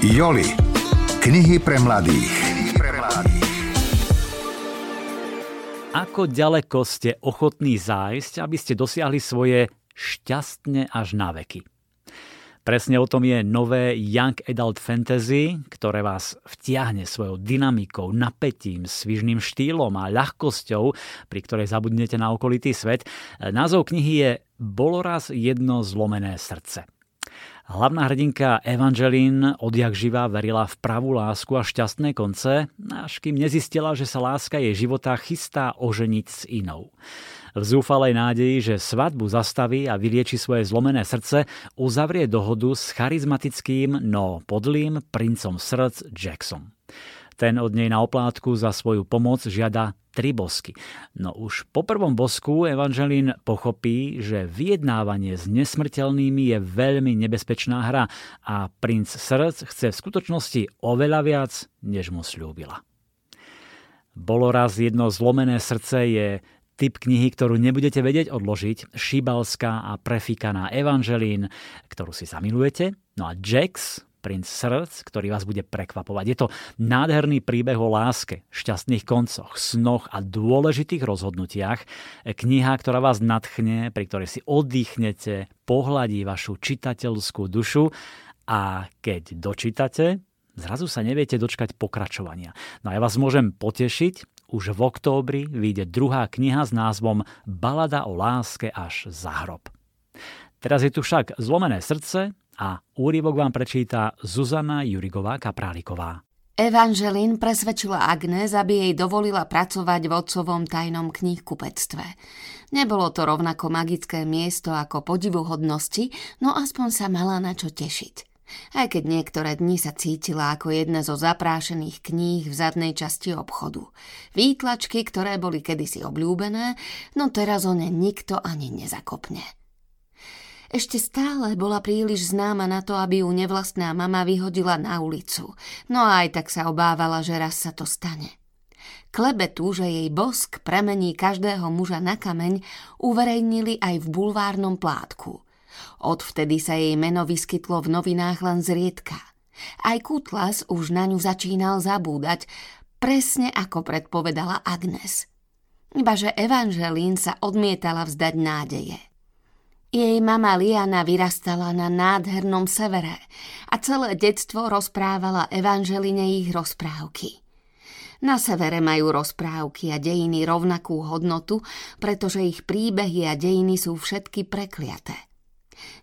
Joli. Knihy pre mladých. Ako ďaleko ste ochotní zájsť, aby ste dosiahli svoje šťastne až na veky? Presne o tom je nové Young Adult Fantasy, ktoré vás vtiahne svojou dynamikou, napätím, svižným štýlom a ľahkosťou, pri ktorej zabudnete na okolitý svet. Názov knihy je Bolo raz jedno zlomené srdce. Hlavná hrdinka Evangeline odjak živa verila v pravú lásku a šťastné konce, až kým nezistila, že sa láska jej života chystá oženiť s inou. V zúfalej nádeji, že svadbu zastaví a vylieči svoje zlomené srdce, uzavrie dohodu s charizmatickým, no podlým princom srdc Jackson. Ten od nej na oplátku za svoju pomoc žiada tri bosky. No už po prvom bosku Evangelín pochopí, že vyjednávanie s nesmrteľnými je veľmi nebezpečná hra a princ srdc chce v skutočnosti oveľa viac, než mu slúbila. Bolo raz jedno zlomené srdce je typ knihy, ktorú nebudete vedieť odložiť, šibalská a prefikaná Evangelín, ktorú si zamilujete. No a Jax, princ srdc, ktorý vás bude prekvapovať. Je to nádherný príbeh o láske, šťastných koncoch, snoch a dôležitých rozhodnutiach. Kniha, ktorá vás nadchne, pri ktorej si oddychnete, pohľadí vašu čitateľskú dušu a keď dočítate, zrazu sa neviete dočkať pokračovania. No a ja vás môžem potešiť, už v októbri vyjde druhá kniha s názvom Balada o láske až za hrob. Teraz je tu však zlomené srdce, a úryvok vám prečíta Zuzana Jurigová Kapráliková. Evangelín presvedčila Agnes, aby jej dovolila pracovať v otcovom tajnom knihkupectve. Nebolo to rovnako magické miesto ako podivuhodnosti, no aspoň sa mala na čo tešiť. Aj keď niektoré dni sa cítila ako jedna zo zaprášených kníh v zadnej časti obchodu. Výtlačky, ktoré boli kedysi obľúbené, no teraz o ne nikto ani nezakopne. Ešte stále bola príliš známa na to, aby ju nevlastná mama vyhodila na ulicu. No a aj tak sa obávala, že raz sa to stane. Klebetu, že jej bosk premení každého muža na kameň, uverejnili aj v bulvárnom plátku. Odvtedy sa jej meno vyskytlo v novinách len zriedka. Aj Kutlas už na ňu začínal zabúdať, presne ako predpovedala Agnes. Ibaže Evangelín sa odmietala vzdať nádeje. Jej mama Liana vyrastala na nádhernom severe a celé detstvo rozprávala Evangeline ich rozprávky. Na severe majú rozprávky a dejiny rovnakú hodnotu, pretože ich príbehy a dejiny sú všetky prekliaté.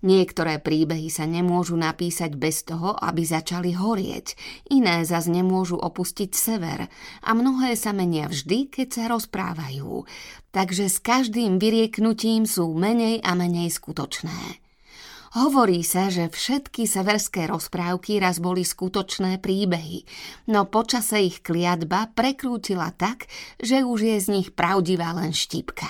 Niektoré príbehy sa nemôžu napísať bez toho, aby začali horieť, iné zas nemôžu opustiť sever a mnohé sa menia vždy, keď sa rozprávajú. Takže s každým vyrieknutím sú menej a menej skutočné. Hovorí sa, že všetky severské rozprávky raz boli skutočné príbehy, no počase ich kliatba prekrútila tak, že už je z nich pravdivá len štipka.